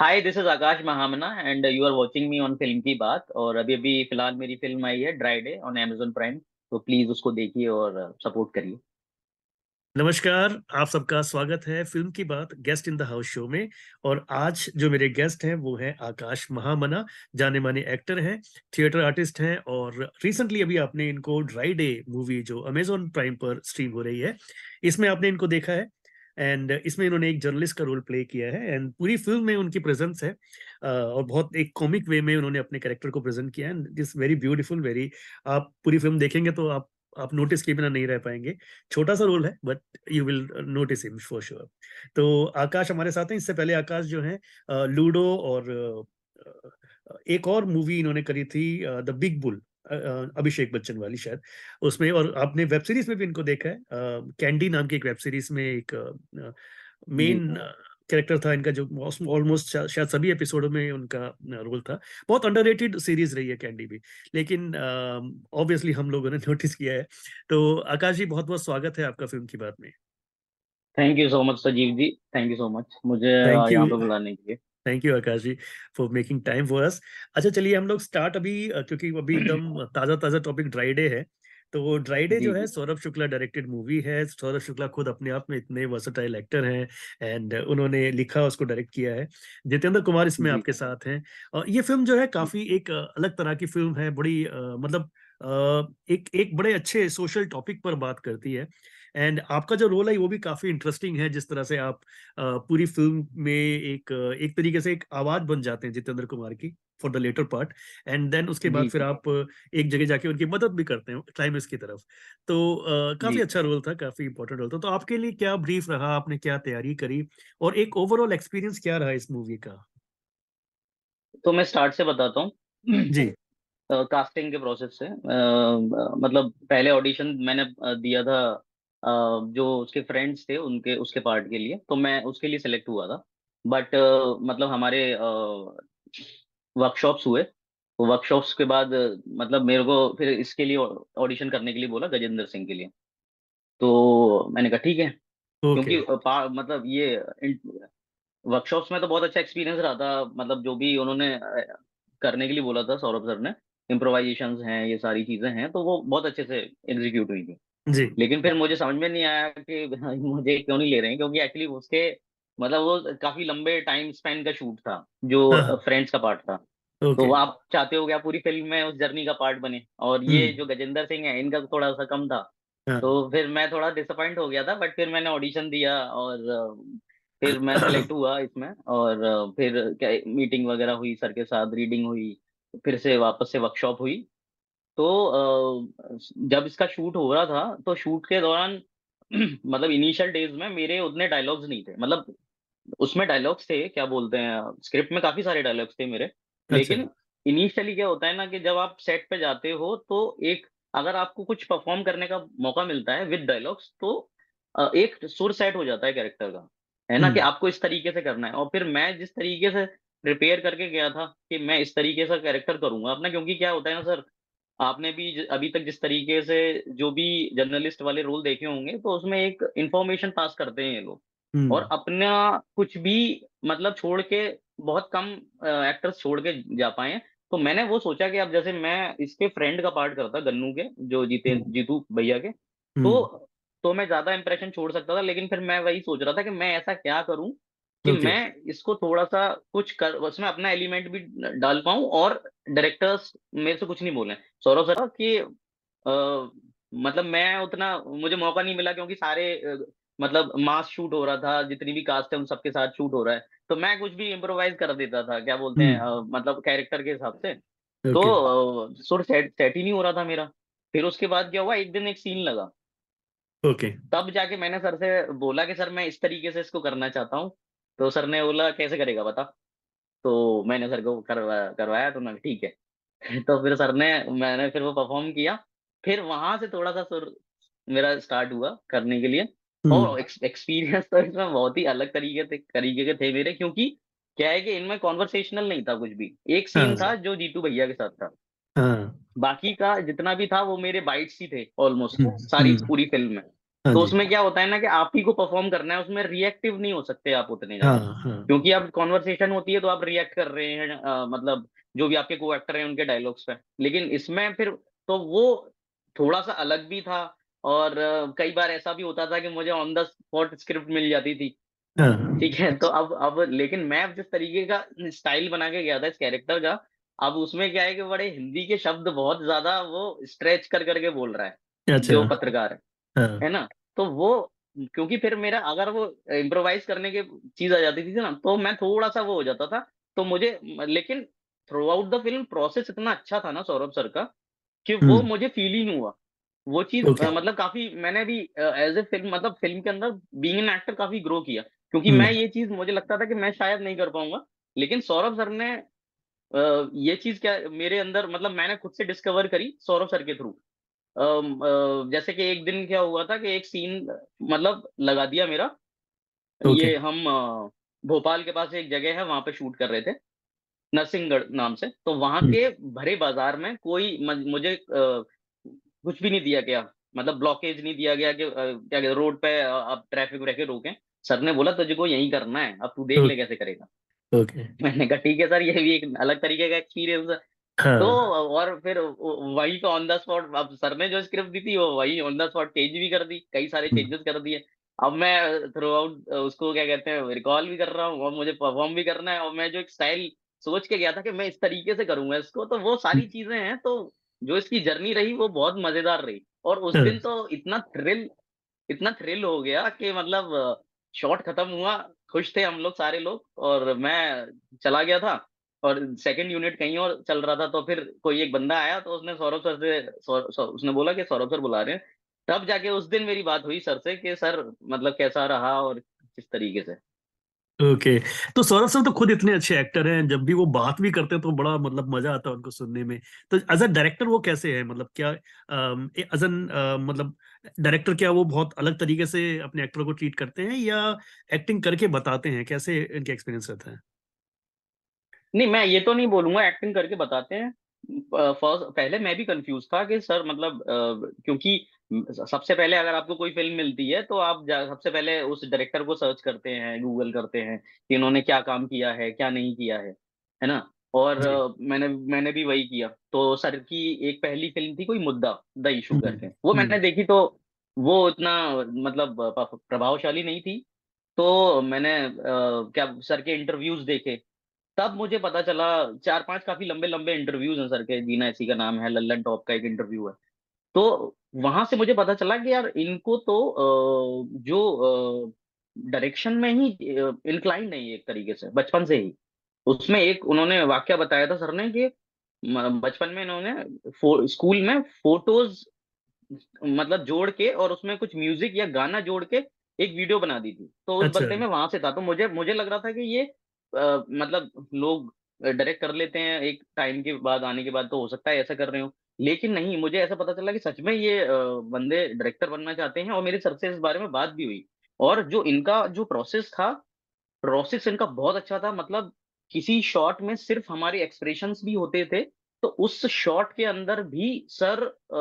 Hi this is Akash Mahamana and you are watching me on film की बात और अभी अभी फ़िलहाल मेरी फ़िल्म आई है dry day on Amazon Prime तो प्लीज़ उसको देखिए और सपोर्ट करिए। नमस्कार, आप सबका स्वागत है फ़िल्म की बात guest in the house show में। और आज जो मेरे गेस्ट हैं, वो हैं आकाश महामना जाने माने एक्टर हैं थिएटर आर्टिस्ट हैं और रिसेंटली अभी आपने इनको ड्राई डे मूवी जो अमेजोन प्राइम पर स्ट्रीम हो रही है, इसमें आपने इनको देखा है। एंड इसमें इन्होंने एक जर्नलिस्ट का रोल प्ले किया है एंड पूरी फ़िल्म में उनकी प्रेजेंस है। और बहुत एक कॉमिक वे में उन्होंने अपने कैरेक्टर को प्रेजेंट किया and is very beautiful very आप पूरी फ़िल्म देखेंगे तो आप आप नोटिस के बिना नहीं रह पाएँगे। छोटा सा रोल है but you will notice him for sure तो आकाश हमारे साथ हैं। इससे पहले आकाश जो है लूडो और एक और मूवी इन्होंने करी थी the Big Bull Abhishek Bachchan वाली शायद। उसमें और आपने वेब सीरीज़ में भी इनको देखा है? कैंडी नाम की एक वेब सीरीज़ में एक मेन कैरेक्टर था इनका जो ऑलमोस्ट शायद सभी एपिसोडों में उनका रोल था। बहुत अंडररेटेड सीरीज़ रही है कैंडी भी। लेकिन ऑब्वियसली हम लोगों ने नोटिस किया है। तो आकाश जी बहुत बहुत स्वागत है आपका फ़िल्म की बात में। Thank you so much Sajeev ji. Thank you so much मुझे यहाँ पे बुलाने के लिए। Thank you Akash ji for making time for us अच्छा चलिए हम लोग स्टार्ट अभी क्योंकि अभी एकदम ताज़ा ताज़ा टॉपिक ड्राई डे है तो ड्राई डे जो है सौरभ शुक्ला डायरेक्टेड मूवी है। सौरभ शुक्ला खुद अपने आप में इतने वर्सटाइल एक्टर हैं एंड उन्होंने लिखा उसको डायरेक्ट किया है। जितेंद्र कुमार इसमें आपके साथ हैं। और ये फ़िल्म जो है काफ़ी एक अलग तरह की फ़िल्म है बड़ी मतलब एक एक बड़े अच्छे सोशल टॉपिक पर बात करती है। एंड आपका जो रोल है वो भी काफ़ी इंटरेस्टिंग है जिस तरह से आप पूरी फ़िल्म में एक एक तरीके से एक आवाज़ बन जाते हैं जितेंद्र कुमार की for the latter part and then उसके बाद फिर आप एक जगह जाके उनकी मदद भी करते हैं क्लाइमेक्स की तरफ़। तो uh, काफ़ी अच्छा रोल था काफ़ी इंपॉर्टेंट रोल था। तो आपके लिए क्या ब्रीफ रहा? आपने क्या तैयारी करी? और एक ओवरऑल एक्सपीरियंस क्या रहा इस मूवी का? तो मैं स्टार्ट से बताता हूँ। जी। कास्टिंग uh, के प्रोसेस से। uh, मतलब पहले ऑडिशन मैंने दिया था जो उसके फ्रेंड्स थे उनके उसके पार्ट के लिए तो मैं उसके लिए सिलेक्ट हुआ था। बट मतलब हमारे वर्कशॉप्स हुए। तो वर्कशॉप्स के बाद मतलब मेरे को फिर इसके लिए ऑडिशन करने के लिए बोला गजेंद्र सिंह के लिए। तो मैंने कहा ठीक है। okay. क्योंकि मतलब ये वर्कशॉप्स में तो बहुत अच्छा एक्सपीरियंस रहा था। मतलब जो भी उन्होंने करने के लिए बोला था सौरभ सर ने इम्प्रोवाइजेशन हैं ये सारी चीज़ें हैं तो वो बहुत अच्छे से एग्जीक्यूट हुई थी। जी लेकिन फिर मुझे समझ में नहीं आया कि मुझे क्यों नहीं ले रहे हैं क्योंकि एक्चुअली उसके मतलब वो काफ़ी लंबे टाइम स्पेन का शूट था जो फ्रेंड्स हाँ, हाँ। का पार्ट था तो वो आप चाहते हो क्या पूरी फ़िल्म में उस जर्नी का पार्ट बने और ये हम्म। जो गजेंद्र सिंह है इनका तो थोड़ा सा कम था हाँ। तो फिर मैं थोड़ा डिसअपॉइंट हो गया था बट फिर मैंने ऑडिशन दिया और फिर मैं सेलेक्ट हुआ इसमें और फिर क्या मीटिंग वगैरह हुई सर के साथ रीडिंग हुई फिर से वापस से वर्कशॉप हुई तो जब इसका शूट हो रहा था तो शूट के दौरान मतलब इनिशियल डेज़ में मेरे उतने डायलॉग्स नहीं थे। मतलब उसमें डायलॉग्स थे क्या बोलते हैं स्क्रिप्ट में काफ़ी सारे डायलॉग्स थे मेरे। अच्छा। लेकिन इनिशियली क्या होता है ना कि जब आप सेट पे जाते हो तो एक अगर आपको कुछ परफॉर्म करने का मौका मिलता है विद डायलॉग्स तो एक सुर सेट हो जाता है कैरेक्टर का। है ना कि आपको इस तरीके से करना है। और फिर मैं जिस तरीके से प्रिपेयर करके गया था कि मैं इस तरीके से कैरेक्टर करूँगा अपना क्योंकि क्या होता है ना सर आपने भी अभी तक जिस तरीके से जो भी जर्नलिस्ट वाले रोल देखे होंगे तो उसमें एक इंफॉर्मेशन पास करते हैं ये लोग और हम्म। अपना कुछ भी मतलब छोड़ के बहुत कम एक्टर्स छोड़ के जा पाए तो मैंने वो सोचा कि अब जैसे मैं इसके फ्रेंड का पार्ट करता गन्नू के जो जीते हम्म। जीतू भैया के तो हम्म। तो मैं ज़्यादा इंप्रेशन छोड़ सकता था लेकिन फिर मैं वही सोच रहा था कि मैं ऐसा क्या करूँ कि. मैं इसको थोड़ा सा कुछ कर उसमें अपना एलिमेंट भी डाल पाऊँ और डायरेक्टर्स मेरे से कुछ नहीं बोले सौरभ सर कि आ, मतलब मैं उतना मुझे मौका नहीं मिला क्योंकि सारे मतलब मास शूट हो रहा था जितनी भी कास्ट है उन सबके साथ शूट हो रहा है तो मैं कुछ भी इम्प्रोवाइज कर देता था क्या बोलते हैं हम्म। मतलब कैरेक्टर के हिसाब से okay. तो सुर सेट सेट ही नहीं हो रहा था मेरा फिर उसके बाद क्या हुआ एक दिन एक सीन लगा ओके okay. तब जाके मैंने सर से बोला कि सर मैं इस तरीके से इसको करना चाहता हूँ तो सर ने बोला कैसे करेगा बता तो मैंने सर को करवाया करवाया तो मैं ठीक है तो फिर सर ने मैंने फिर वो परफॉर्म किया फिर वहाँ से थोड़ा सा सुर मेरा स्टार्ट हुआ करने के लिए हम्म। और एक्सपीरियंस तो इसमें बहुत ही अलग तरीके थे तरीके के थे मेरे क्योंकि क्या है कि इनमें कॉन्वर्सेशनल नहीं था कुछ भी एक सीन हाँ। था जो जीतू भैया के साथ था हाँ। बाकी का जितना भी था वो मेरे बाइट्स ही थे ऑलमोस्ट हम्म, सारी हम्म। पूरी फ़िल्म में हाँ तो उसमें क्या होता है ना कि आप ही को परफॉर्म करना है उसमें रिएक्टिव नहीं हो सकते आप उतने हाँ ज़्यादा। हाँ क्योंकि अब कॉन्वर्सेशन होती है तो आप रिएक्ट कर रहे हैं अ, मतलब जो भी आपके को एक्टर हैं उनके डायलॉग्स पे। लेकिन इसमें फिर तो वो थोड़ा सा अलग भी था और कई बार ऐसा भी होता था कि मुझे ऑन द स्पॉट स्क्रिप्ट मिल जाती थी। हाँ। ठीक है तो अब अब लेकिन मैं जिस तरीके का स्टाइल बना के गया था इस कैरेक्टर का अब उसमें क्या है कि बड़े हिंदी के शब्द बहुत ज़्यादा वो स्ट्रेच कर करके बोल रहा है अच्छा। जो पत्रकार है। हाँ। है ना? तो वो क्योंकि फिर मेरा अगर वो इम्प्रोवाइज करने की चीज़ आ जाती थी ना तो मैं थोड़ा सा वो हो जाता था। तो मुझे लेकिन throughout the film process इतना अच्छा था ना सौरभ सर का कि वो हम्म। मुझे फील ही नहीं हुआ। वो चीज़ अ, मतलब काफ़ी मैंने भी एज ए फ़िल्म मतलब फ़िल्म के अंदर बीइंग एन एक्टर काफ़ी ग्रो किया। क्योंकि हम्म। मैं ये चीज़ मुझे लगता था कि मैं शायद नहीं कर पाऊँगा लेकिन सौरभ सर ने ये चीज़ क्या मेरे अंदर मतलब मैंने खुद से डिस्कवर करी सौरभ सर के थ्रू जैसे कि एक दिन क्या हुआ था कि एक सीन मतलब लगा दिया मेरा। ये हम भोपाल के पास एक जगह है वहाँ पे शूट कर रहे थे नरसिंहगढ़ नाम से। तो वहाँ हम्म। के भरे बाज़ार में कोई मुझे कुछ भी नहीं दिया गया। मतलब ब्लॉकेज नहीं दिया गया कि क्या कहते रोड पे आप ट्रैफ़िक व्रैफिक रोकें। सर ने बोला तुझे को यही करना है अब तू देख ले कैसे करेगा। ओके। मैंने कहा ठीक है सर ये भी एक अलग तरीके का एक्सपीरियंस है। तो हाँ। और फिर वही तो ऑन द स्पॉट अब सर ने जो स्क्रिप्ट दी थी वो वही ऑन द स्पॉट चेंज भी कर दी कई सारे हम्म। चेंजेस कर दिए। अब मैं थ्रू आउट उसको क्या कहते हैं रिकॉल भी कर रहा हूँ और मुझे परफॉर्म भी करना है और मैं जो एक स्टाइल सोच के गया था कि मैं इस तरीके से करूँगा इसको तो वो सारी चीज़ें हैं तो जो इसकी जर्नी रही वो बहुत मज़ेदार रही। और उस हाँ। दिन तो इतना थ्रिल इतना थ्रिल हो गया कि मतलब शॉट खत्म हुआ खुश थे हम लोग सारे लोग और मैं चला गया था। और सेकंड यूनिट कहीं और चल रहा था तो फिर कोई एक बंदा आया तो उसने सौरभ सर से सौ, सौ, उसने बोला कि सौरभ सर बुला रहे हैं। तब जाके उस दिन मेरी बात हुई सर से कि सर मतलब कैसा रहा और किस तरीके से। Okay okay. तो सौरभ सर तो खुद इतने अच्छे एक्टर हैं जब भी वो बात भी करते हैं तो बड़ा मतलब मज़ा आता है उनको सुनने में। तो एज अ डायरेक्टर वो कैसे है? मतलब क्या एज एन मतलब डायरेक्टर क्या वो बहुत अलग तरीके से अपने एक्टर को ट्रीट करते हैं या एक्टिंग करके बताते हैं? कैसे इनके एक्सपीरियंस रहता है? नहीं मैं ये तो नहीं बोलूँगा एक्टिंग करके बताते हैं। फ़र्स्ट पहले मैं भी कंफ्यूज था कि सर मतलब क्योंकि सबसे पहले अगर आपको कोई फ़िल्म मिलती है तो आप सबसे पहले उस डायरेक्टर को सर्च करते हैं गूगल करते हैं कि इन्होंने क्या काम किया है क्या नहीं किया है है ना? और मैंने मैंने भी वही किया। तो सर की एक पहली फ़िल्म थी कोई मुद्दा द इशू हम्म करके। वो हम्म। मैंने देखी तो वो इतना मतलब प्रभावशाली नहीं थी। तो मैंने क्या सर के इंटरव्यूज़ देखे तब मुझे पता चला चार पाँच काफ़ी लंबे लंबे इंटरव्यूज़ हैं सर के जीना इसी का नाम है लल्लन टॉप का एक इंटरव्यू है। तो वहाँ से मुझे पता चला कि यार इनको तो जो डायरेक्शन में ही इंक्लाइन नहीं है एक तरीके से बचपन से ही। उसमें एक उन्होंने वाक्य बताया था सर ने कि बचपन में इन्होंने स्कूल में फ़ोटोज़ मतलब जोड़ के और उसमें कुछ म्यूज़िक या गाना जोड़ के एक वीडियो बना दी थी। तो उस अच्छा। बदले में वहाँ से था। तो मुझे मुझे लग रहा था कि ये अ, मतलब लोग डायरेक्ट कर लेते हैं एक टाइम के बाद आने के बाद तो हो सकता है ऐसा कर रहे हो। लेकिन नहीं मुझे ऐसा पता चला कि सच में ये बंदे डायरेक्टर बनना चाहते हैं और मेरे सर से इस बारे में बात भी हुई। और जो इनका जो प्रोसेस था प्रोसेस इनका बहुत अच्छा था। मतलब किसी शॉट में सिर्फ़ हमारे एक्सप्रेशंस भी होते थे। तो उस शॉट के अंदर भी सर आ,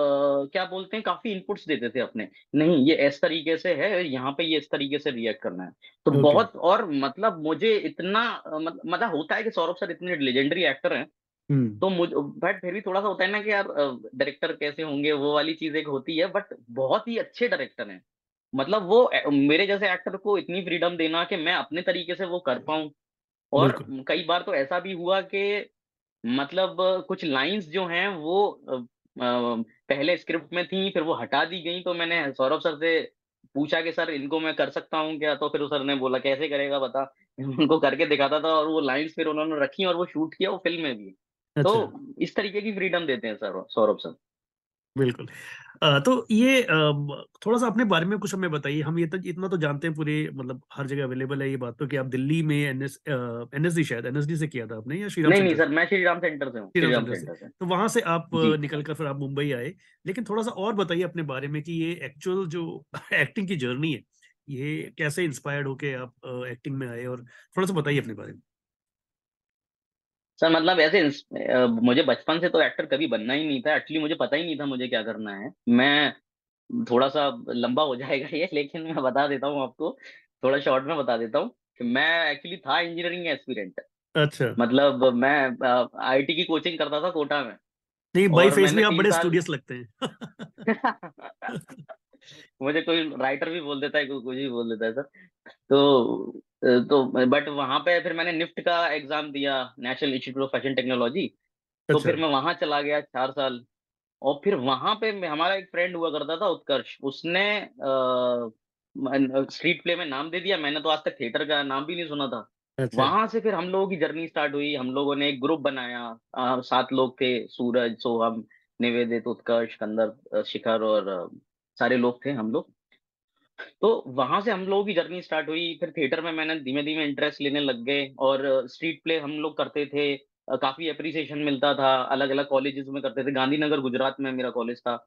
क्या बोलते हैं काफ़ी इनपुट्स देते थे अपने। नहीं ये इस तरीके से है यहाँ पे ये इस तरीके से रिएक्ट करना है। तो ओके बहुत और मतलब मुझे इतना मत- मतलब होता है कि सौरभ सर इतने लेजेंडरी एक्टर हैं। हम्म तो मुझ बट फिर भी थोड़ा सा होता है ना कि यार डायरेक्टर कैसे होंगे वो वाली चीज़ एक होती है बट बहुत ही अच्छे डायरेक्टर हैं। मतलब वो मेरे जैसे एक्टर को इतनी फ्रीडम देना कि मैं अपने तरीके से वो कर पाऊँ। और कई बार तो ऐसा भी हुआ कि मतलब कुछ लाइंस जो हैं वो अ, पहले स्क्रिप्ट में थी फिर वो हटा दी गई तो मैंने सौरभ सर से पूछा कि सर इनको मैं कर सकता हूँ क्या? तो फिर उस सर ने बोला कैसे करेगा बता। उनको करके दिखाता था और वो लाइंस फिर उन्होंने रखी और वो शूट किया वो फ़िल्म में भी। तो अच्छा। इस तरीके की फ्रीडम देते हैं सर सौरभ सर। बिल्कुल। अ, तो ये अ, थोड़ा सा अपने बारे में कुछ हमें बताइए। हम ये तो इतना तो जानते हैं पूरे मतलब हर जगह अवेलेबल है ये बात तो कि आप दिल्ली में एनएस एनएसडी शायद एनएसडी से किया था आपने या श्रीराम नहीं नहीं सेंटर? सर मैं श्री राम सेंटर से हूँ श्रीराम श्री राम सेंटर से। सेंटर से। तो वहाँ से आप जी। निकल कर फिर आप मुंबई आए। लेकिन थोड़ा सा और बताइए अपने बारे में कि ये एक्चुअल जो एक्टिंग की जर्नी है ये कैसे इंस्पायर्ड होके आप एक्टिंग में आए और थोड़ा सा बताइए अपने बारे में। सर मतलब ऐसे मुझे बचपन से तो एक्टर कभी बनना ही नहीं था। एक्चुअली मुझे पता ही नहीं था मुझे क्या करना है। मैं थोड़ा सा लंबा हो जाएगा ये लेकिन मैं बता देता हूँ आपको। थोड़ा शॉर्ट में बता देता हूँ कि मैं एक्चुअली था इंजीनियरिंग एस्पिरेंट। अच्छा। मतलब मैं आईटी की कोचिंग करता था कोटा में। नहीं बाई फेस में आप बड़े स्टूडियस लगते हैं। मुझे कोई राइटर भी बोल देता है कोई कुछ भी बोल देता है सर। तो तो बट वहाँ पे फिर मैंने निफ्ट का एग्ज़ाम दिया National Institute of Fashion Technology. तो अच्छा। फिर मैं वहाँ चला गया चार साल। और फिर वहाँ पे हमारा एक फ्रेंड हुआ करता था उत्कर्ष उसने स्ट्रीट प्ले में नाम दे दिया। मैंने तो आज तक थिएटर का नाम भी नहीं सुना था। अच्छा। वहाँ से फिर हम लोगों की जर्नी स्टार्ट हुई। हम लोगों ने एक ग्रुप बनाया। सात लोग थे सूरज सोहम निवेदित उत्कर्ष कंदर शिखर और सारे लोग थे हम लोग। तो वहाँ से हम लोगों की जर्नी स्टार्ट हुई। फिर थिएटर में मैंने धीमे धीमे इंटरेस्ट लेने लग गए और स्ट्रीट प्ले हम लोग करते थे। काफ़ी अप्रिसिएशन मिलता था। अलग अलग कॉलेजेस में करते थे। गांधीनगर, गुजरात में मेरा कॉलेज था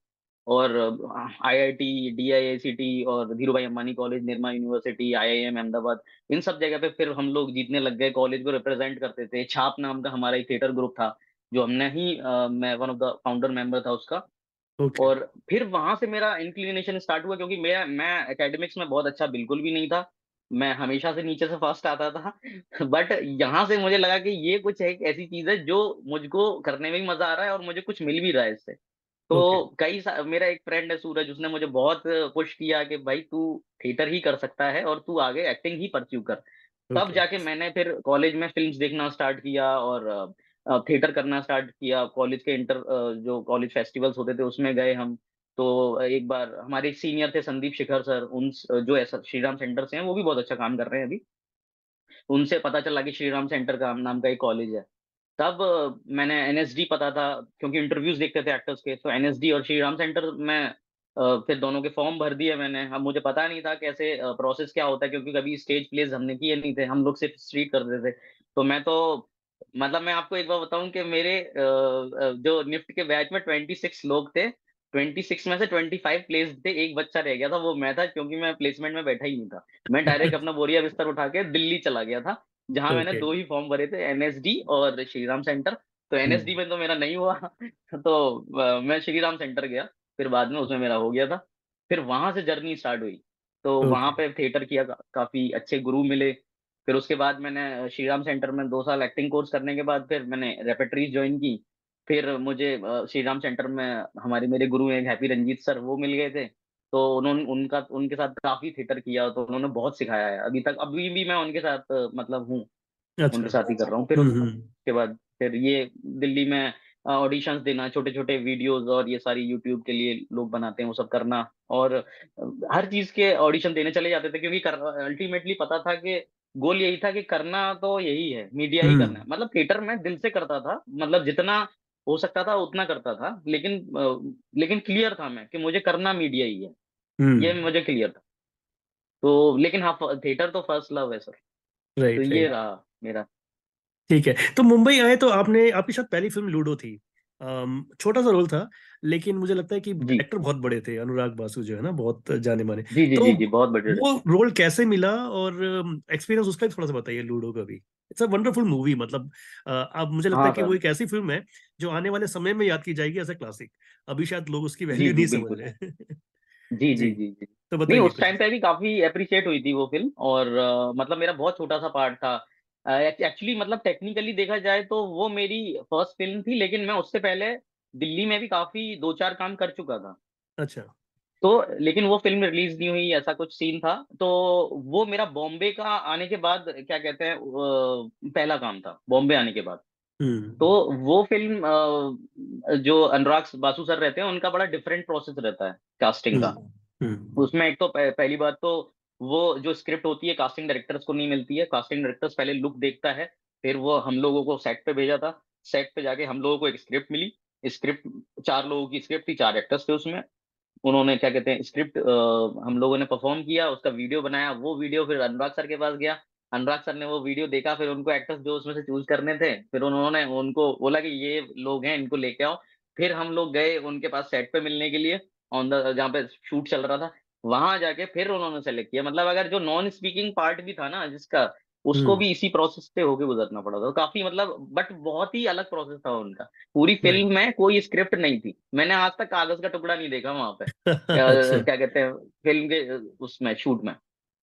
और आईआईटी डीआईआईसीटी और Dhirubhai Ambani college Nirma university IIM Ahmedabad, इन सब जगह पे फिर हम लोग जीतने लग गए। कॉलेज को रिप्रेजेंट करते थे। छाप नाम का हमारा एक थिएटर ग्रुप था, जो हमने ही मैं one of the founder member था उसका। Okay. और फिर वहाँ से मेरा इंक्लिनेशन स्टार्ट हुआ क्योंकि मैं मैं एकेडमिक्स में बहुत अच्छा बिल्कुल भी नहीं था मैं हमेशा से नीचे से फ़र्स्ट आता था बट यहाँ से मुझे लगा कि ये कुछ एक ऐसी चीज़ है जो मुझको करने में भी मज़ा आ रहा है और मुझे कुछ मिल भी रहा है इससे तो okay. कई मेरा एक फ्रेंड है सूरज उसने मुझे बहुत पुश किया कि भाई तू थिएटर ही कर सकता है और तू आगे एक्टिंग ही परस्यू कर okay. तब जाके मैंने फिर कॉलेज में फिल्म्स देखना स्टार्ट किया और थिएटर करना स्टार्ट किया, कॉलेज के इंटर जो कॉलेज फेस्टिवल्स होते थे, उसमें गए हम। तो एक बार हमारे सीनियर थे संदीप शिखर सर, उन, जो ऐसा श्रीराम सेंटर से हैं, वो भी बहुत अच्छा काम कर रहे हैं अभी। उनसे पता चला कि श्रीराम सेंटर का नाम का एक कॉलेज है। तब मैंने एनएसडी पता था, क्योंकि इंटरव्यूज़ देखते थे एक्टर्स के तो एनएसडी और श्रीराम सेंटर में फिर दोनों के फॉर्म भर दिए मैंने। अब मुझे पता नहीं था कैसे प्रोसेस क्या होता है, क्योंकि कभी स्टेज प्लेस हमने किए नहीं थे, हम लोग सिर्फ़ स्ट्रीट करते थे। तो मैं तो मतलब मैं आपको एक बार बताऊँ कि मेरे जो निफ्ट के बैच में ट्वेंटी सिक्स लोग थे ट्वेंटी सिक्स में से ट्वेंटी फाइव प्लेस थे एक बच्चा रह गया था वो मैं था क्योंकि मैं प्लेसमेंट में बैठा ही नहीं था। मैं डायरेक्ट अपना बोरिया बिस्तर उठा के दिल्ली चला गया था जहाँ okay. मैंने दो ही फॉर्म भरे थे एनएसडी और श्रीराम सेंटर तो एनएसडी में तो मेरा नहीं हुआ तो मैं श्रीराम सेंटर गया फिर बाद में उसमें मेरा हो गया था। फिर वहाँ से जर्नी स्टार्ट हुई। तो okay. वहाँ पे थिएटर किया का, काफ़ी अच्छे गुरु मिले फिर उसके बाद मैंने श्रीराम सेंटर में दो साल एक्टिंग कोर्स करने के बाद फिर मैंने रेपेटरीज ज्वाइन की। फिर मुझे श्रीराम सेंटर में हमारे मेरे गुरु हैं हैप्पी रंजीत सर वो मिल गए थे। तो उन्होंने उनका उनके साथ काफ़ी थिएटर किया तो उन्होंने बहुत सिखाया है। अभी तक अभी भी मैं उनके साथ मतलब हूँ। अच्छा। उनके साथ ही कर रहा हूँ। फिर हम्म, हम्म। उसके बाद फिर ये दिल्ली में ऑडिशंस देना छोटे छोटे वीडियोस और ये सारी यूट्यूब के लिए लोग बनाते हैं वो सब करना। और हर चीज़ के ऑडिशन देने चले जाते थे क्योंकि अल्टीमेटली पता था कि गोल यही था कि करना तो यही है मीडिया ही हम्म। करना है। मतलब थिएटर में दिल से करता था मतलब जितना हो सकता था उतना करता था लेकिन लेकिन क्लियर था मैं कि मुझे करना मीडिया ही है। ये हम्म। मुझे क्लियर था। तो लेकिन हाँ थिएटर तो फ़र्स्ट लव है सर। राइट तो ये रहा मेरा। ठीक है। तो मुंबई आए तो आपने आपके साथ पहली फ़िल्म लूडो थी। छोटा सा रोल था लेकिन मुझे लगता है कि एक्टर बहुत बड़े थे अनुराग बासु जो है ना बहुत जाने माने। जी जी तो जी, जी बहुत बड़े वो रोल कैसे मिला और एक्सपीरियंस उसका थोड़ा सा बताइए लूडो का भी। इट्स अ वंडरफुल मूवी मतलब अब मुझे लगता हाँ, है कि वो एक ऐसी फ़िल्म है जो आने वाले समय में याद की जाएगी एज क्लासिक अभी शायद लोग उसकी वैल्यू नहीं समझ रहे जी जी जी जी तो बताइए उस टाइम पे भी काफ़ी अप्रिशिएट हुई थी वो फ़िल्म और मतलब मेरा बहुत छोटा सा पार्ट था एक्चुअली मतलब टेक्निकली देखा जाए तो वो मेरी फ़र्स्ट फ़िल्म थी लेकिन मैं उससे पहले दिल्ली में भी काफ़ी दो चार काम कर चुका था। अच्छा। तो लेकिन वो फ़िल्म रिलीज़ नहीं हुई ऐसा कुछ सीन था। तो वो मेरा बॉम्बे का आने के बाद क्या कहते हैं पहला काम था बॉम्बे आने के बाद। हम्म। तो वो फ़िल्म जो अनुराग बासु सर रहते हैं उनका बड़ा डिफरेंट प्रोसेस रहता है कास्टिंग का। हम्म, हम्म। उसमें एक तो पहली बात तो वो जो स्क्रिप्ट होती है कास्टिंग डायरेक्टर्स को नहीं मिलती है। कास्टिंग डायरेक्टर्स पहले लुक देखता है, फिर वो हम लोगों को सेट पे भेजा था। सेट पे जाके हम लोगों को एक स्क्रिप्ट मिली। स्क्रिप्ट चार लोगों की स्क्रिप्ट थी, चार एक्टर्स थे उसमें। उन्होंने क्या कहते हैं स्क्रिप्ट हम लोगों ने परफॉर्म किया, उसका वीडियो बनाया, वो वीडियो फिर अनुराग सर के पास गया। अनुराग सर ने वो वीडियो देखा, फिर उनको एक्टर्स जो उसमें से चूज़ करने थे, फिर उन्होंने उनको बोला कि ये लोग हैं, इनको लेके आओ। फिर हम लोग गए उनके पास सेट पे मिलने के लिए ऑन द जहाँ पे शूट चल रहा था। वहाँ जाके फिर उन्होंने सेलेक्ट किया। मतलब अगर जो नॉन स्पीकिंग पार्ट भी था ना जिसका उसको हम्म। भी इसी प्रोसेस से होके गुजरना पड़ा था। काफ़ी मतलब बट बहुत ही अलग प्रोसेस था उनका। पूरी फ़िल्म में कोई स्क्रिप्ट नहीं थी। मैंने आज तक कागज़ का टुकड़ा नहीं देखा वहाँ पे। अच्छा। क्या क्या कहते हैं फ़िल्म के उसमें शूट में।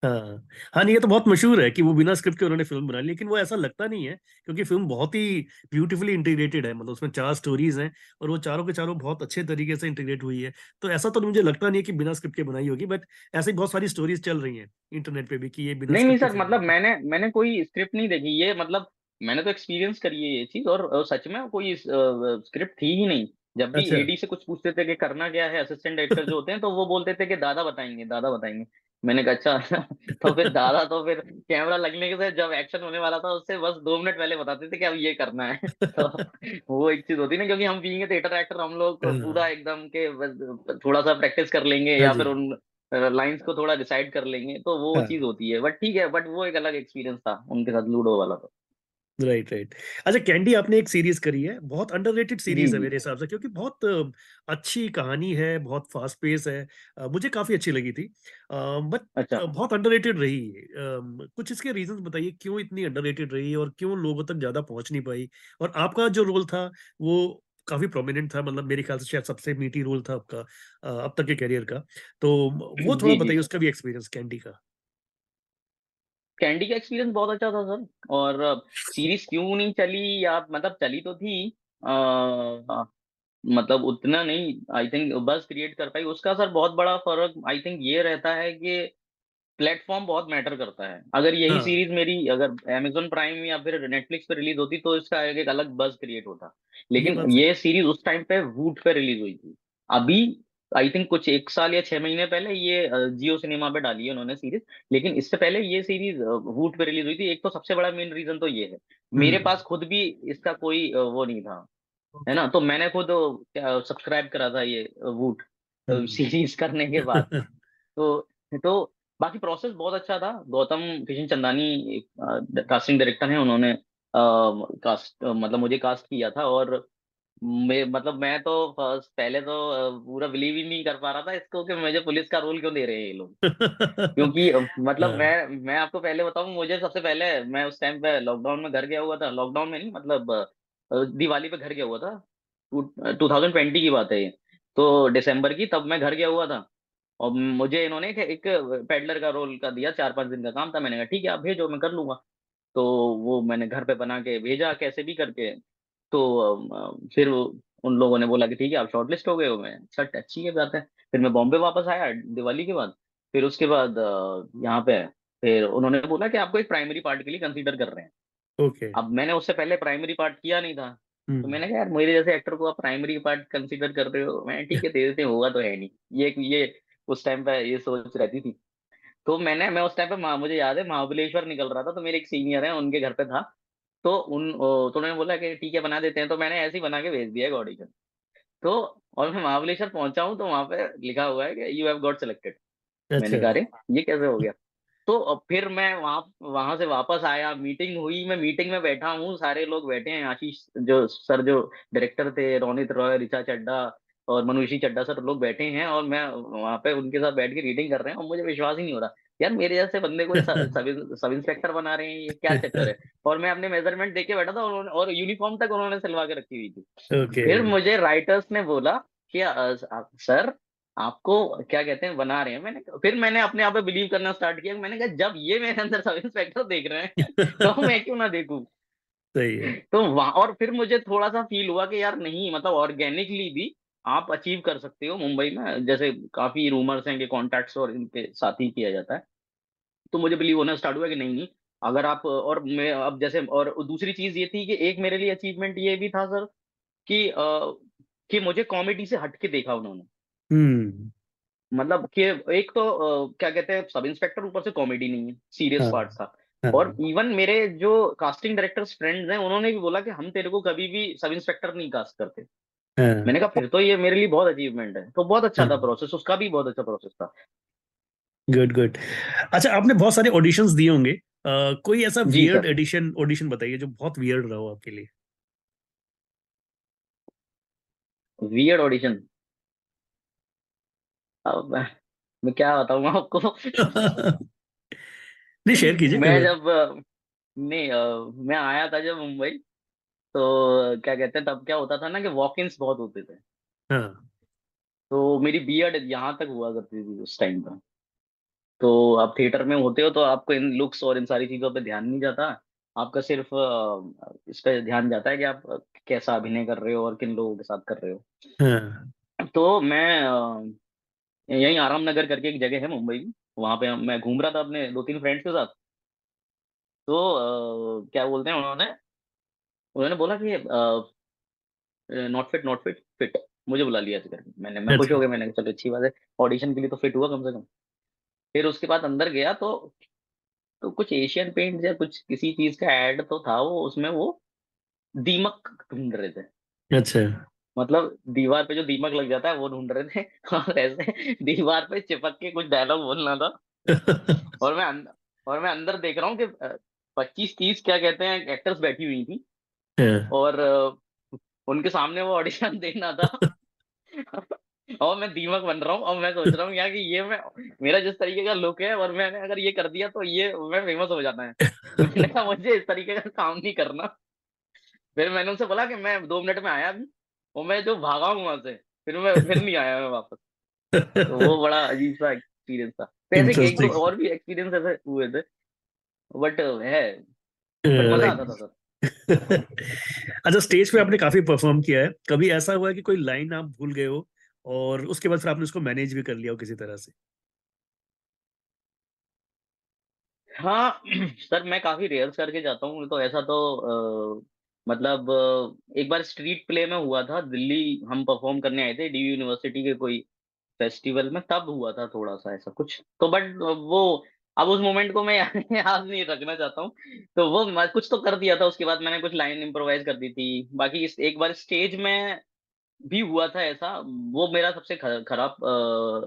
हाँ। हाँ नहीं ये तो बहुत मशहूर है कि वो बिना स्क्रिप्ट के उन्होंने फ़िल्म बना ली लेकिन वो ऐसा लगता नहीं है क्योंकि फ़िल्म बहुत ही ब्यूटीफुली इंटीग्रेटेड है मतलब उसमें चार स्टोरीज हैं और वो चारों के चारों बहुत अच्छे तरीके से इंटीग्रेट हुई है। तो ऐसा तो मुझे लगता नहीं है कि बिना स्क्रिप्ट के बनाई होगी बट ऐसी बहुत सारी स्टोरीज चल रही हैं इंटरनेट पे भी कि ये बिना नहीं नहीं स्क्रिप्ट की सर फ़िल्म मतलब मैंने मैंने कोई स्क्रिप्ट नहीं देखी ये मतलब मैंने तो एक्सपीरियंस करी है ये चीज़ और, सच में कोई स्क्रिप्ट थी ही नहीं। जब भी अच्छा। एडी से कुछ पूछते थे कि करना क्या है असिस्टेंट डायरेक्टर जो होते हैं तो वो बोलते थे कि दादा बताएँगे दादा बताएँगे। मैंने कहा अच्छा तो फिर दादा तो फिर कैमरा लगने के से जब एक्शन होने वाला था उससे बस दो मिनट पहले बताते थे कि अब ये करना है। तो वो एक चीज़ होती है ना क्योंकि हम बीइंग थिएटर एक्टर हम लोग पूरा हाँ एकदम के बस थोड़ा सा प्रैक्टिस कर लेंगे हाँ या फिर उन लाइंस को थोड़ा डिसाइड कर लेंगे तो वो हाँ। चीज़ होती है। बट ठीक है बट वो एक अलग एक्सपीरियंस था उनके साथ लूडो वाला तो। राइट राइट अच्छा कैंडी आपने एक सीरीज़ करी है बहुत अंडररेटेड सीरीज़ है जी। मेरे हिसाब से क्योंकि बहुत अ, अच्छी कहानी है बहुत फास्ट पेस है अ, मुझे काफ़ी अच्छी लगी थी बट अच्छा। बहुत अंडररेटेड रही है अम, कुछ इसके रीजंस बताइए क्यों इतनी अंडररेटेड रही और क्यों लोगों तक ज़्यादा पहुँच नहीं पाई? और आपका जो रोल था वो काफ़ी प्रोमिनेंट था मतलब मेरे ख्याल से शायद सबसे मीठी रोल था आपका अ, अब तक के करियर का तो वो थोड़ा जी। जी बताइए उसका भी एक्सपीरियंस कैंडी का। कैंडी का एक्सपीरियंस बहुत अच्छा था सर। और सीरीज़ क्यों नहीं चली या मतलब चली तो थी। आ, मतलब उतना नहीं आई थिंक बस क्रिएट कर पाई। उसका सर बहुत बड़ा फ़र्क आई थिंक ये रहता है कि प्लेटफॉर्म बहुत मैटर करता है। अगर यही हाँ। सीरीज़ मेरी अगर Amazon प्राइम या फिर नेटफ्लिक्स पे रिलीज़ होती तो इसका एक, अलग बज क्रिएट होता। लेकिन बात ये सीरीज़ उस टाइम पे वूट पे रिलीज़ हुई थी। अभी आई थिंक कुछ एक साल या छह महीने पहले ये जियो सिनेमा पे डाली है उन्होंने सीरीज़। लेकिन इससे पहले ये सीरीज़ वूट पे रिलीज़ हुई थी। एक तो सबसे बड़ा मेन रीजन तो ये है। मेरे हम्म पास खुद भी इसका कोई वो नहीं था है ना? तो मैंने खुद सब्सक्राइब करा था ये वूट सीरीज़ करने के बाद। हम्म तो तो बाकी प्रोसेस बहुत अच्छा था। गौतम किशन चंदानी कास्टिंग डायरेक्टर हैं। उन्होंने कास्ट मतलब मुझे कास्ट किया था और मैं मतलब मैं तो फ़र्स्ट पहले तो पूरा बिलीव ही नहीं कर पा रहा था इसको कि मुझे पुलिस का रोल क्यों दे रहे हैं ये लोग। क्योंकि मतलब मैं मैं आपको पहले बताऊँ मुझे सबसे पहले मैं उस टाइम पे लॉकडाउन में घर गया हुआ था। लॉकडाउन में नहीं मतलब दिवाली पे घर गया हुआ था। टू थाउज़ेंड ट्वेंटी की बात है ये। तो दिसंबर की तब मैं घर गया हुआ था। और मुझे इन्होंने एक पेडलर का रोल का दिया चार पाँच दिन का काम था। मैंने कहा ठीक है आप भेजो मैं कर लूँगा। तो वो मैंने घर पे बना के भेजा कैसे भी करके। तो फिर उन लोगों ने बोला कि ठीक है आप शॉर्टलिस्ट हो गए हो मैं अच्छा अच्छी है बात है। फिर मैं बॉम्बे वापस आया दिवाली के बाद। फिर उसके बाद यहाँ पे फिर उन्होंने बोला कि आपको एक प्राइमरी पार्ट के लिए कंसीडर कर रहे हैं। ओके। अब मैंने उससे पहले प्राइमरी पार्ट किया नहीं था। तो हम्म। मैंने कहा यार मेरे जैसे एक्टर को आप प्राइमरी पार्ट कंसीडर कर रहे हो? मैं ठीक है दे देते होगा तो है नहीं। ये ये उस टाइम पे ये सोच रहती थी। तो मैंने मैं उस टाइम पे मुझे याद है महाबलेश्वर निकल रहा था तो मेरे एक सीनियर है उनके घर पे था। तो उन तो उन्होंने बोला कि ठीक है बना देते हैं। तो मैंने ऐसे ही बना के भेज दिया ऑडिशन तो और मैं महाबलेश्वर पहुँचा हूँ तो वहाँ पे लिखा हुआ है कि यू हैव गॉट सिलेक्टेड मैंने अच्छा। कहा अरे ये कैसे हो गया? तो फिर मैं वहाँ वहाँ से वापस आया मीटिंग हुई। मैं मीटिंग में बैठा हूँ सारे लोग बैठे हैं। आशीष जो सर जो डायरेक्टर थे रोनित रॉय ऋचा चड्डा और मनुषी चड्डा सर लोग बैठे हैं और मैं वहाँ पे उनके साथ बैठ के रीडिंग कर रहे हैं और मुझे विश्वास ही नहीं हो रहा। यार मेरे जैसे बंदे को सब इंस्पेक्टर बना रहे हैं ये क्या चक्कर है? और मैं अपने मेज़रमेंट देके बैठा था उन्होंने और यूनिफॉर्म तक उन्होंने सिलवा के रखी हुई थी। ओके फिर मुझे राइटर्स ने बोला कि अ, सर आपको क्या कहते हैं बना रहे हैं। मैंने फिर मैंने अपने आप पे बिलीव करना स्टार्ट किया। मैंने कहा जब ये मेरे अंदर सब इंस्पेक्टर देख रहे हैं तो मैं क्यों ना देखूँ? सही है। तो वहाँ और फिर मुझे थोड़ा सा फील हुआ कि यार नहीं मतलब ऑर्गेनिकली भी आप अचीव कर सकते हो मुंबई में। जैसे काफ़ी रूमर्स हैं कि कॉन्टैक्ट्स और इनके साथ ही किया जाता है। तो मुझे बिलीव होना स्टार्ट हुआ कि नहीं नहीं। अगर आप और मैं अब जैसे और दूसरी चीज़ ये थी कि एक मेरे लिए अचीवमेंट ये भी था सर कि अ, कि मुझे कॉमेडी से हट के देखा उन्होंने। हम्म। मतलब कि एक तो अ, क्या कहते हैं सब इंस्पेक्टर ऊपर से कॉमेडी नहीं है सीरियस हाँ पार्ट था। और हाँ इवन मेरे जो कास्टिंग डायरेक्टर्स फ्रेंड्स हैं उन्होंने भी बोला कि हम तेरे को कभी भी सब इंस्पेक्टर नहीं कास्ट करते। हाँ। मैंने कहा फिर तो ये मेरे लिए बहुत अचीवमेंट है। तो बहुत अच्छा हाँ। था प्रोसेस उसका भी बहुत अच्छा प्रोसेस था। गुड गुड अच्छा आपने बहुत सारे ऑडिशंस दिए होंगे। कोई ऐसा वियर्ड एडिशन ऑडिशन बताइए जो बहुत वियर्ड रहा हो आपके लिए? वियर्ड ऑडिशन अब मैं क्या बताऊँ आपको? नहीं शेयर कीजिए मैं जब नहीं मैं आया था जब मुंबई तो क्या कहते हैं तब क्या होता था ना कि वॉक इन्स बहुत होते थे। हाँ। तो मेरी बीएड यहाँ तक हुआ करती थी उस टाइम पर तो आप थिएटर में होते हो तो आपको इन लुक्स और इन सारी चीज़ों पे ध्यान नहीं जाता। आपका सिर्फ़ इस पे ध्यान जाता है कि आप कैसा अभिनय कर रहे हो और किन लोगों के साथ कर रहे हो। हाँ। तो मैं यही आराम नगर करके एक जगह है मुंबई में। वहाँ पे मैं घूम रहा था अपने दो तीन फ्रेंड्स के साथ। तो क्या बोलते हैं उन्होंने उन्होंने बोला कि not fit not fit fit मुझे बुला लिया था मैंने मैं खुश अच्छा। हो गया मैंने कहा चलो अच्छी बात है। ऑडिशन के लिए तो फिट हुआ कम से कम। फिर उसके बाद अंदर गया तो तो कुछ एशियन पेंट या कुछ किसी चीज़ का ऐड तो था वो उसमें वो दीमक ढूंढ रहे थे। अच्छा। मतलब दीवार पे जो दीमक लग जाता है वो ढूंढ रहे थे। और ऐसे दीवार पे चिपक के कुछ डायलॉग बोलना था। और मैं अंदर और मैं अंदर देख रहा हूँ कि पच्चीस तीस क्या कहते हैं एक्टर्स बैठी हुई थी। और उनके सामने वो ऑडिशन देना था। और मैं दीमक बन रहा हूँ। और मैं सोच रहा हूँ यार कि ये मैं मेरा जिस तरीके का लुक है और मैंने अगर ये कर दिया तो ये मैं फ़ेमस हो जाना है। मैंने कहा मुझे इस तरीके का काम नहीं करना। फिर मैंने उनसे बोला कि मैं दो मिनट में आया भी और मैं जो भागा हूँ वहाँ से फिर मैं फिर नहीं आया मैं वापस। तो वो बड़ा अजीब सा एक्सपीरियंस था। तो ऐसे एक और भी एक्सपीरियंस ऐसे हुए थे। बट है। मज़ा आता था सर। अच्छा स्टेज पे आपने काफ़ी परफॉर्म किया है। कभी ऐसा हुआ कि कोई लाइन आप भूल गए हो और उसके बाद फिर आपने उसको मैनेज भी कर लिया हो किसी तरह से? हाँ सर मैं काफ़ी रेयर्स करके जाता हूँ। तो ऐसा तो अ, मतलब एक बार स्ट्रीट प्ले में हुआ था। दिल्ली हम परफॉर्म करने आए थे डी यूनिवर्सिटी के कोई फेस्टिवल में। तब हुआ था थोड़ा सा ऐसा कुछ। तो बट वो अब उस मोमेंट को मैं याद नहीं रखना चाहता हूँ। तो वो कुछ तो कर दिया था, उसके बाद मैंने कुछ लाइन इम्प्रोवाइज कर दी थी। बाकी इस एक बार स्टेज में भी हुआ था ऐसा, वो मेरा सबसे खराब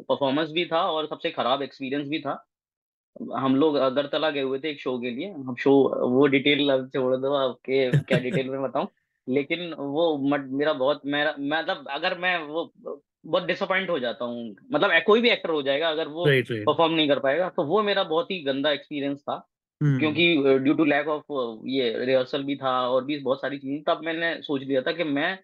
परफॉर्मेंस भी था और सबसे खराब एक्सपीरियंस भी था। हम लोग अगरतला गए हुए थे एक शो के लिए। हम शो वो डिटेल छोड़ दो आपके, क्या डिटेल में बताऊँ? लेकिन वो मेरा बहुत, मेरा मतलब अगर मैं वो बहुत डिसअपॉइंट हो जाता हूँ। मतलब कोई भी एक्टर हो जाएगा अगर वो परफॉर्म नहीं कर पाएगा तो वो मेरा बहुत ही गंदा एक्सपीरियंस था। हम्म। क्योंकि ड्यू टू लैक ऑफ़ ये रिहर्सल भी था और भी बहुत सारी चीज़ें तब मैंने सोच लिया था कि मैं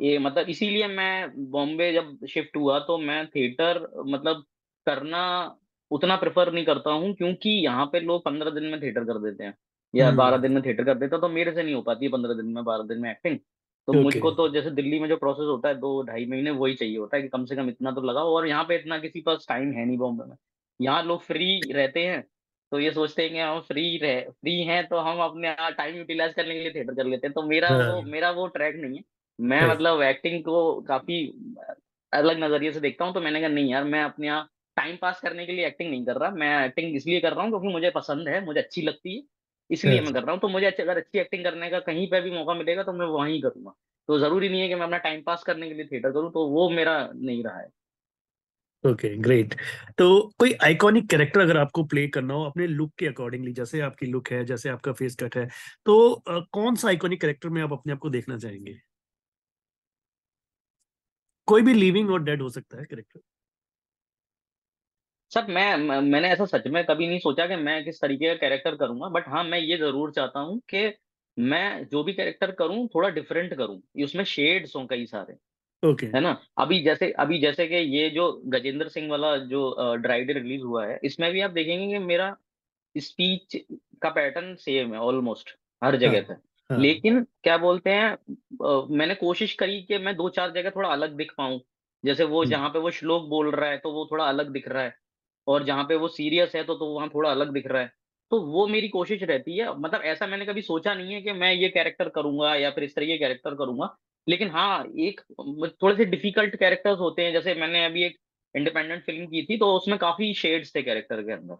ये मतलब इसीलिए मैं बॉम्बे जब शिफ्ट हुआ तो मैं थिएटर मतलब करना उतना प्रेफर नहीं करता हूँ क्योंकि यहाँ पे लोग पंद्रह दिन में थिएटर कर देते हैं या बारह हम्म दिन में थिएटर कर देते हैं तो मेरे से नहीं हो पाती है पंद्रह दिन में बारह दिन में एक्टिंग तो ओके। मुझको तो जैसे दिल्ली में जो प्रोसेस होता है दो ढाई महीने वही चाहिए होता है कि कम से कम इतना तो लगाओ और यहाँ पे इतना किसी पास टाइम है नहीं बॉम्बे में। यहाँ लोग फ्री रहते हैं तो ये सोचते हैं कि हम फ्री रह फ्री हैं तो हम अपने टाइम यूटिलाइज करने के लिए थिएटर कर लेते हैं। तो मेरा वो हाँ मेरा वो ट्रैक नहीं है। मैं मतलब एक्टिंग को काफ़ी अलग नज़रिए से देखता हूँ तो मैंने कहा नहीं यार मैं अपने यहाँ टाइम पास करने के लिए एक्टिंग नहीं कर रहा। मैं एक्टिंग इसलिए कर रहा हूँ क्योंकि मुझे पसंद है मुझे अच्छी लगती है। इसलिए मैं कर रहा हूँ। तो मुझे अगर अच्छी एक्टिंग करने का कहीं पे भी मौका मिलेगा तो मैं वहीं करूँगा। तो ज़रूरी नहीं है कि मैं अपना टाइम पास करने के लिए थिएटर करूँ तो वो मेरा नहीं रहा है। ओके ग्रेट तो कोई आइकॉनिक कैरेक्टर अगर आपको प्ले करना हो अपने लुक के अकॉर्डिंगली जैसे आपकी लुक है जैसे आपका फेस कट है तो कौन सा आइकॉनिक कैरेक्टर में आप अपने आप को देखना चाहेंगे? कोई भी लिविंग और डेड हो सकता है कैरेक्टर सर मैं मैं- मैंने ऐसा सच में कभी नहीं सोचा कि मैं किस तरीके का कैरेक्टर करूँगा बट हाँ मैं ये ज़रूर चाहता हूँ कि मैं जो भी कैरेक्टर करूँ थोड़ा डिफरेंट करूँ उसमें शेड्स हों कई सारे ओके। है ना? अभी जैसे अभी जैसे कि ये जो गजेंद्र सिंह वाला जो ड्राइडे रिलीज़ हुआ है इसमें भी आप देखेंगे कि मेरा स्पीच का पैटर्न सेम है ऑलमोस्ट हर हाँ जगह पे। हाँ। लेकिन क्या बोलते हैं अ, मैंने कोशिश करी कि मैं दो चार जगह थोड़ा अलग दिख पाऊँ जैसे वो हम्म। जहाँ पे वो श्लोक बोल रहा है तो वो थोड़ा अलग दिख रहा है और जहाँ पे वो सीरियस है तो तो वहाँ थोड़ा अलग दिख रहा है। तो वो मेरी कोशिश रहती है मतलब ऐसा मैंने कभी सोचा नहीं है कि मैं ये कैरेक्टर करूँगा या फिर इस तरह के कैरेक्टर करूँगा। लेकिन हाँ एक थोड़े से डिफ़िकल्ट कैरेक्टर्स होते हैं जैसे मैंने अभी एक इंडिपेंडेंट फ़िल्म की थी तो उसमें काफ़ी शेड्स थे कैरेक्टर के अंदर।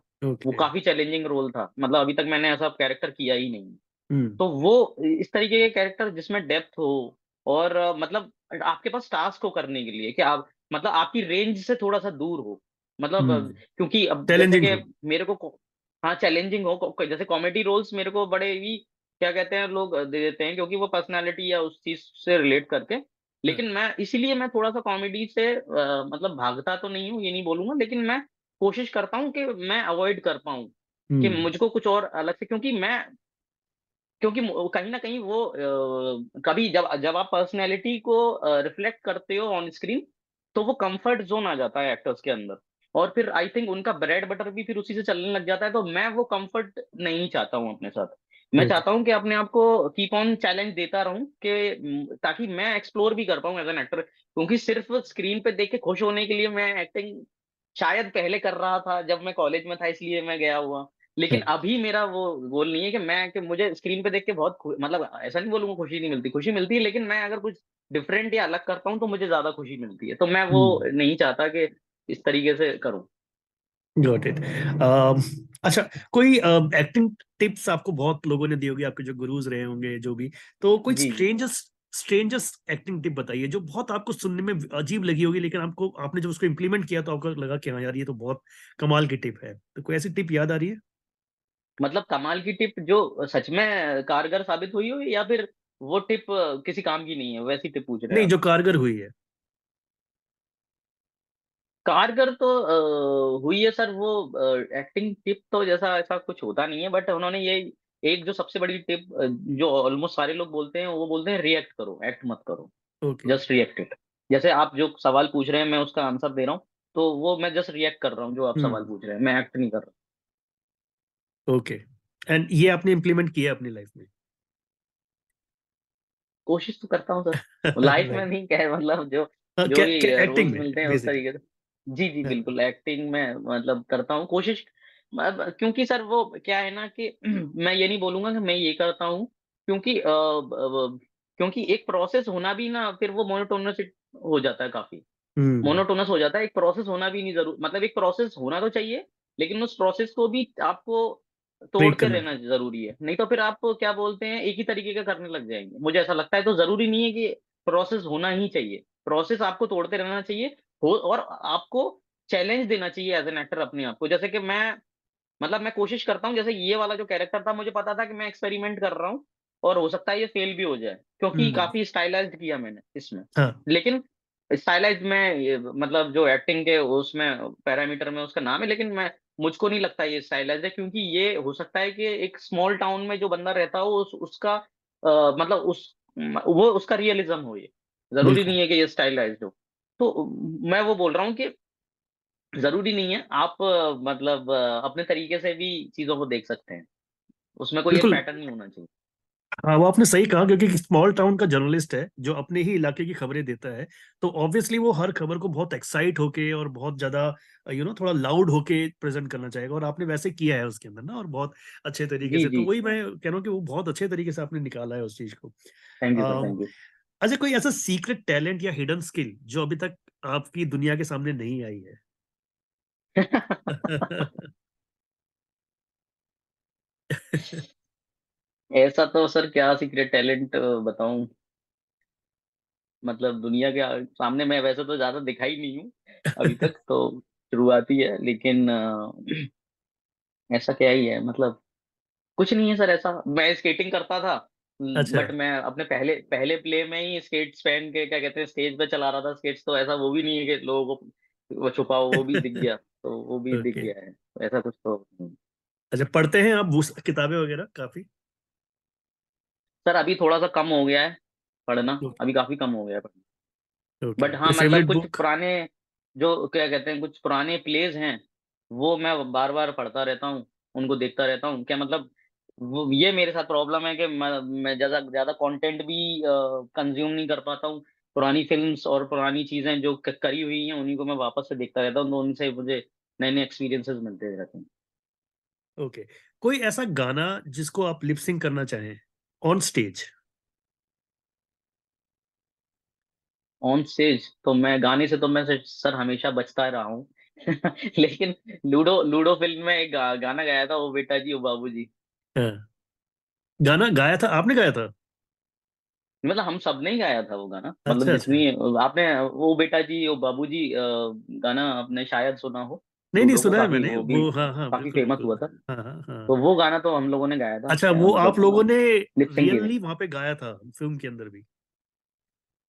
वो काफ़ी चैलेंजिंग रोल था मतलब अभी तक मैंने ऐसा कैरेक्टर किया ही नहीं। हम्म तो वो इस तरीके के कैरेक्टर जिसमें डेप्थ हो और मतलब आपके पास टास्क हो करने के लिए कि आप मतलब आपकी रेंज से थोड़ा सा दूर हो। मतलब हम्म। क्योंकि अब जैसे चैलेंजिंग कि हो। मेरे को हाँ चैलेंजिंग हो जैसे कॉमेडी रोल्स मेरे को बड़े ही क्या कहते हैं लोग दे देते हैं क्योंकि वो पर्सनालिटी या उस चीज़ से रिलेट करके। हाँ लेकिन मैं इसीलिए मैं थोड़ा सा कॉमेडी से अ, मतलब भागता तो नहीं हूँ ये नहीं बोलूँगा लेकिन मैं कोशिश करता हूँ कि मैं अवॉइड कर पाऊँ कि हम्म। मुझको कुछ और अलग से क्योंकि मैं क्योंकि कहीं ना कहीं वो आ, कभी जब जब आप पर्सनैलिटी को रिफ्लेक्ट करते हो ऑन स्क्रीन तो वो कंफर्ट जोन आ जाता है एक्टर्स के अंदर। और फिर आई थिंक उनका ब्रेड बटर भी फिर उसी से चलने लग जाता है तो मैं वो कंफर्ट नहीं चाहता हूँ अपने साथ। मैं चाहता हूँ कि अपने आप को कीप ऑन चैलेंज देता रहूँ कि ताकि मैं एक्सप्लोर भी कर पाऊँ एज एन एक्टर क्योंकि सिर्फ़ स्क्रीन पे देख के खुश होने के लिए मैं एक्टिंग शायद पहले कर रहा था जब मैं कॉलेज में था इसलिए मैं गया हुआ। लेकिन अभी मेरा वो गोल नहीं है कि मैं कि मुझे स्क्रीन पे देख के बहुत मतलब ऐसा नहीं बोलूँगा खुशी नहीं मिलती। खुशी मिलती है लेकिन मैं अगर कुछ डिफरेंट या अलग करता हूँ तो मुझे ज़्यादा खुशी मिलती है। तो मैं वो हम्म। नहीं चाहता कि इस तरीके से करूँ। गॉट इट अच्छा कोई एक्टिंग uh, टिप्स आपको बहुत लोगों ने दी होगी आपके जो गुरुज रहे होंगे जो भी। तो कोई स्ट्रेंजेस्ट स्ट्रेंजेस्ट एक्टिंग टिप बताइए जो बहुत आपको सुनने में अजीब लगी होगी लेकिन आपको आपने जब उसको इम्प्लीमेंट किया तो आपको लगा कि हाँ यार ये तो बहुत कमाल की टिप है। तो कोई ऐसी टिप याद आ रही है? मतलब कमाल की टिप जो सच में कारगर साबित हुई हो या फिर वो टिप किसी काम की नहीं है वैसी टिप पूछ रहे नहीं जो कारगर हुई है। कारगर तो आ, हुई है सर वो एक्टिंग टिप तो जैसा ऐसा कुछ होता नहीं है बट उन्होंने ये एक जो सबसे बड़ी टिप जो ऑलमोस्ट सारे लोग बोलते हैं वो बोलते हैं रिएक्ट करो एक्ट मत करो। जस्ट रिएक्ट इट जैसे आप जो सवाल पूछ रहे हैं मैं उसका आंसर दे रहा हूँ तो वो मैं जस्ट रिएक्ट कर रहा हूँ जो आप सवाल हम्म। पूछ रहे हैं मैं एक्ट नहीं कर रहा। ओके एंड ये आपने इम्प्लीमेंट किया अपनी लाइफ में? कोशिश तो करता हूँ सर। लाइफ में नहीं क्या मतलब जो हाँ, जो भी एक्टिंग मिलते हैं उस तरीके से। जी जी हाँ। बिल्कुल एक्टिंग में मतलब करता हूँ कोशिश क्योंकि सर वो क्या है ना कि मैं ये नहीं बोलूँगा कि मैं ये करता हूँ क्योंकि आ, क्योंकि एक प्रोसेस होना भी ना फिर वो मोनोटोनस हो जाता है काफ़ी मोनोटोनस। हो जाता है एक प्रोसेस होना भी नहीं ज़रूर मतलब एक प्रोसेस होना तो चाहिए लेकिन उस प्रोसेस को भी आपको तोड़ते रहना ज़रूरी है नहीं तो फिर आप क्या बोलते हैं एक ही तरीके का करने लग जाएँगे मुझे ऐसा लगता है तो ज़रूरी नहीं है कि प्रोसेस होना ही चाहिए प्रोसेस आपको तोड़ते रहना चाहिए हो और आपको चैलेंज देना चाहिए एज एन एक्टर अपने आप को। जैसे कि मैं मतलब मैं कोशिश करता हूँ जैसे ये वाला जो कैरेक्टर था मुझे पता था कि मैं एक्सपेरिमेंट कर रहा हूँ और हो सकता है ये फेल भी हो जाए क्योंकि हम्म। काफ़ी स्टाइलाइज्ड किया मैंने इसमें। हाँ. लेकिन स्टाइलाइज में मतलब जो एक्टिंग के उसमें पैरामीटर में उसका नाम है लेकिन मैं मुझको नहीं लगता ये स्टाइलाइज है क्योंकि ये हो सकता है कि एक स्मॉल टाउन में जो बंदा रहता हो उस, उसका आ, मतलब उस वो उसका रियलिज्म हो ये। ज़रूरी नहीं है कि ये स्टाइलाइज हो। तो मैं वो बोल रहा हूँ कि ज़रूरी नहीं है आप मतलब अपने तरीके से भी चीज़ों को देख सकते हैं। उसमें कोई पैटर्न नहीं होना चाहिए। हाँ वो आपने सही कहा क्योंकि स्मॉल टाउन का जर्नलिस्ट है जो अपने ही इलाके की खबरें देता है तो ऑब्वियसली वो हर खबर को बहुत एक्साइट होके और बहुत ज़्यादा यू नो थोड़ा लाउड होके प्रेजेंट करना चाहेगा और आपने वैसे किया है उसके अंदर ना और बहुत अच्छे तरीके से तो वही मैं कह रहा हूँ कि वो बहुत अच्छे तरीके से आपने निकाला है उस चीज़ को। अच्छा कोई ऐसा सीक्रेट टैलेंट या हिडन स्किल जो अभी तक आपकी दुनिया के सामने नहीं आई है? ऐसा तो सर क्या सीक्रेट टैलेंट बताऊँ? मतलब दुनिया के सामने मैं वैसे तो ज़्यादा दिखाई नहीं हूँ अभी तक तो शुरुआती है लेकिन ऐसा क्या ही है मतलब कुछ नहीं है सर ऐसा। मैं स्केटिंग करता था अच्छा। बट मैं अपने पहले पहले प्ले में ही स्केट्स पहन के क्या कहते हैं स्टेज पे चला रहा था स्केट्स तो ऐसा वो भी नहीं है कि लोगों को वो छुपा वो भी दिख गया तो वो भी दिख गया है ऐसा कुछ तो अच्छा पढ़ते हैं आप किताबें वगैरह काफ़ी? सर अभी थोड़ा सा कम हो गया है पढ़ना अभी काफ़ी कम हो गया है पढ़ना। बट हाँ मतलब कुछ पुराने जो क्या कहते हैं कुछ पुराने प्लेज हैं वो मैं बार बार पढ़ता रहता हूँ उनको देखता रहता हूँ क्या मतलब वो ये मेरे साथ प्रॉब्लम है कि मैं ज़्यादा ज़्यादा कंटेंट भी कंज्यूम नहीं कर पाता हूँ। पुरानी फिल्म्स और पुरानी चीज़ें जो करी हुई हैं उन्हीं को मैं वापस से देखता रहता हूँ तो उनसे मुझे नए नए एक्सपीरियंसेस मिलते रहते हैं। ओके। okay. कोई ऐसा गाना जिसको आप लिपसिंग करना चाहें? ऑन स्टेज ऑन स्टेज तो मैं गाने से तो मैं सर हमेशा बचता रहा हूँ। लेकिन लूडो लूडो फ़िल्म में एक गा, गाना गाया था वो बेटा जी वो बाबू जी। हाँ। गाना गाया था? आपने गाया था? मतलब हम सबने ही गाया था वो गाना। मतलब अच्छा, अच्छा। आपने वो बेटा जी वो बाबू जी गाना आपने शायद सुना हो। नहीं नहीं सुना है मैंने। वो हाँ हाँ काफ़ी फ़ेमस हुआ था। हाँ, हाँ, हाँ, तो वो गाना तो हम लोगों ने गाया था। अच्छा वो आप लोगों ने रियली वहाँ पे गाया था फ़िल्म के अंदर भी?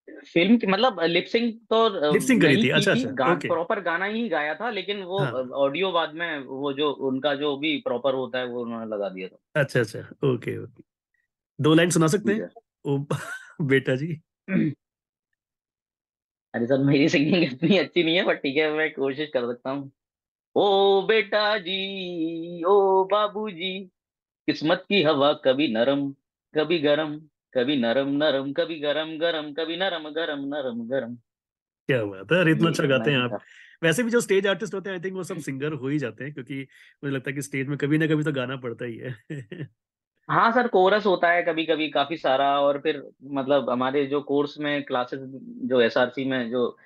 फ़िल्म की मतलब लिपसिंग तो लिपसिंग करी थी। अच्छा अच्छा गा, प्रॉपर गाना ही गाया था लेकिन वो ऑडियो हाँ. बाद में वो जो उनका जो भी प्रॉपर होता है वो उन्होंने लगा दिया था। अच्छा अच्छा ओके ओके दो लाइन सुना सकते हैं? ओ बेटा जी। अरे सर मेरी सिंगिंग इतनी अच्छी नहीं है बट ठीक है मैं कोशिश कर सकता हूँ। ओ बेटा जी ओ बाबू जी किस्मत की हवा कभी नरम कभी गरम कभी नरम नरम कभी गरम गरम कभी नरम गरम नरम गरम। क्या बात है इतना अच्छा गाते हैं आप। वैसे भी जो स्टेज आर्टिस्ट होते हैं आई थिंक वो सब सिंगर हो ही जाते हैं क्योंकि मुझे लगता है कि स्टेज में कभी ना कभी तो गाना पड़ता ही है। हाँ सर कोरस होता है कभी कभी काफ़ी सारा और फिर मतलब हमारे जो कोर्स में क्लासेस जो एसआरसी में जो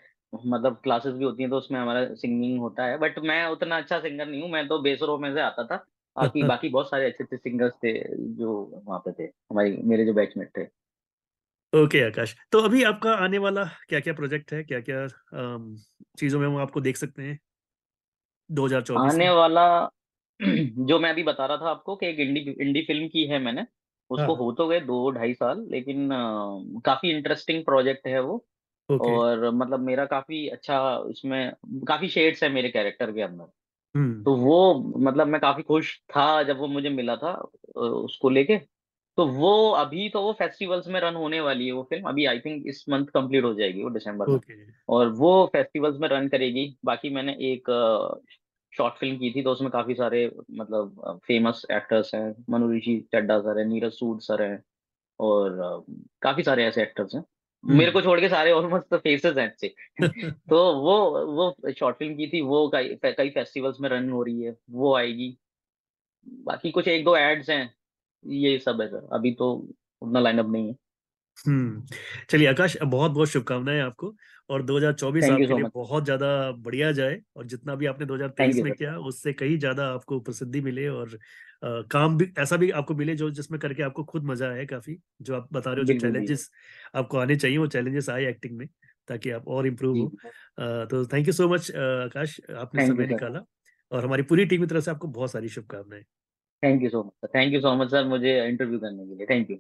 मतलब क्लासेस भी होती हैं तो उसमें हमारा सिंगिंग होता है। बट मैं उतना अच्छा सिंगर नहीं हूँ मैं तो बेसरो में से आता था। बाकी बाकी बहुत सारे अच्छे अच्छे सिंगर्स थे जो वहाँ पे थे हमारी मेरे जो बैचमेट थे। Okay okay, Akash. तो अभी आपका आने वाला क्या क्या प्रोजेक्ट है? क्या क्या चीज़ों में हम आपको देख सकते हैं? 2024 आने वाला जो मैं अभी बता रहा था आपको कि एक इंडी इंडी फ़िल्म की है मैंने उसको हाँ। हो तो गए दो ढाई साल लेकिन आ, काफ़ी इंटरेस्टिंग प्रोजेक्ट है वो। okay. और मतलब मेरा काफ़ी अच्छा उसमें काफ़ी शेड्स है मेरे कैरेक्टर के अंदर। Hmm. तो वो मतलब मैं काफ़ी खुश था जब वो मुझे मिला था उसको लेके। तो वो अभी तो वो फेस्टिवल्स में रन होने वाली है वो फ़िल्म अभी आई थिंक इस मंथ कंप्लीट हो जाएगी वो दिसंबर. में। और वो फेस्टिवल्स में रन करेगी। बाकी मैंने एक शॉर्ट फ़िल्म की थी तो उसमें काफ़ी सारे मतलब फ़ेमस एक्टर्स हैं। मनु ऋषि चड्डा सर है नीरज सूद सर है और काफ़ी सारे ऐसे एक्टर्स हैं। मेरे को छोड़ के सारे ऑलमोस्ट फेसेस हैं अच्छे। तो वो वो शॉर्ट फ़िल्म की थी वो कई कई फेस्टिवल्स में रन हो रही है वो आएगी। बाकी कुछ एक दो एड्स हैं ये सब है सर। अभी तो उतना लाइनअप नहीं है। हम्म। चलिए आकाश बहुत बहुत शुभकामनाएँ आपको। और 2024 आपके लिए बहुत ज़्यादा बढ़िया जाए और जितना भी आपने 2023 में किया उससे कहीं ज़्यादा आपको प्रसिद्धि मिले और आ, काम भी ऐसा भी आपको मिले जो जिसमें करके आपको खुद मज़ा आए काफ़ी जो आप बता रहे हो जो चैलेंजेस आपको आने चाहिए वो चैलेंजेस आए एक्टिंग में ताकि आप और इम्प्रूव हो। तो thank you so much Akash आपने समय निकाला और हमारी पूरी टीम की तरफ़ से आपको बहुत सारी शुभकामनाएँ। Thank you so much thank you so much sir मुझे इंटरव्यू करने के लिए. Thank you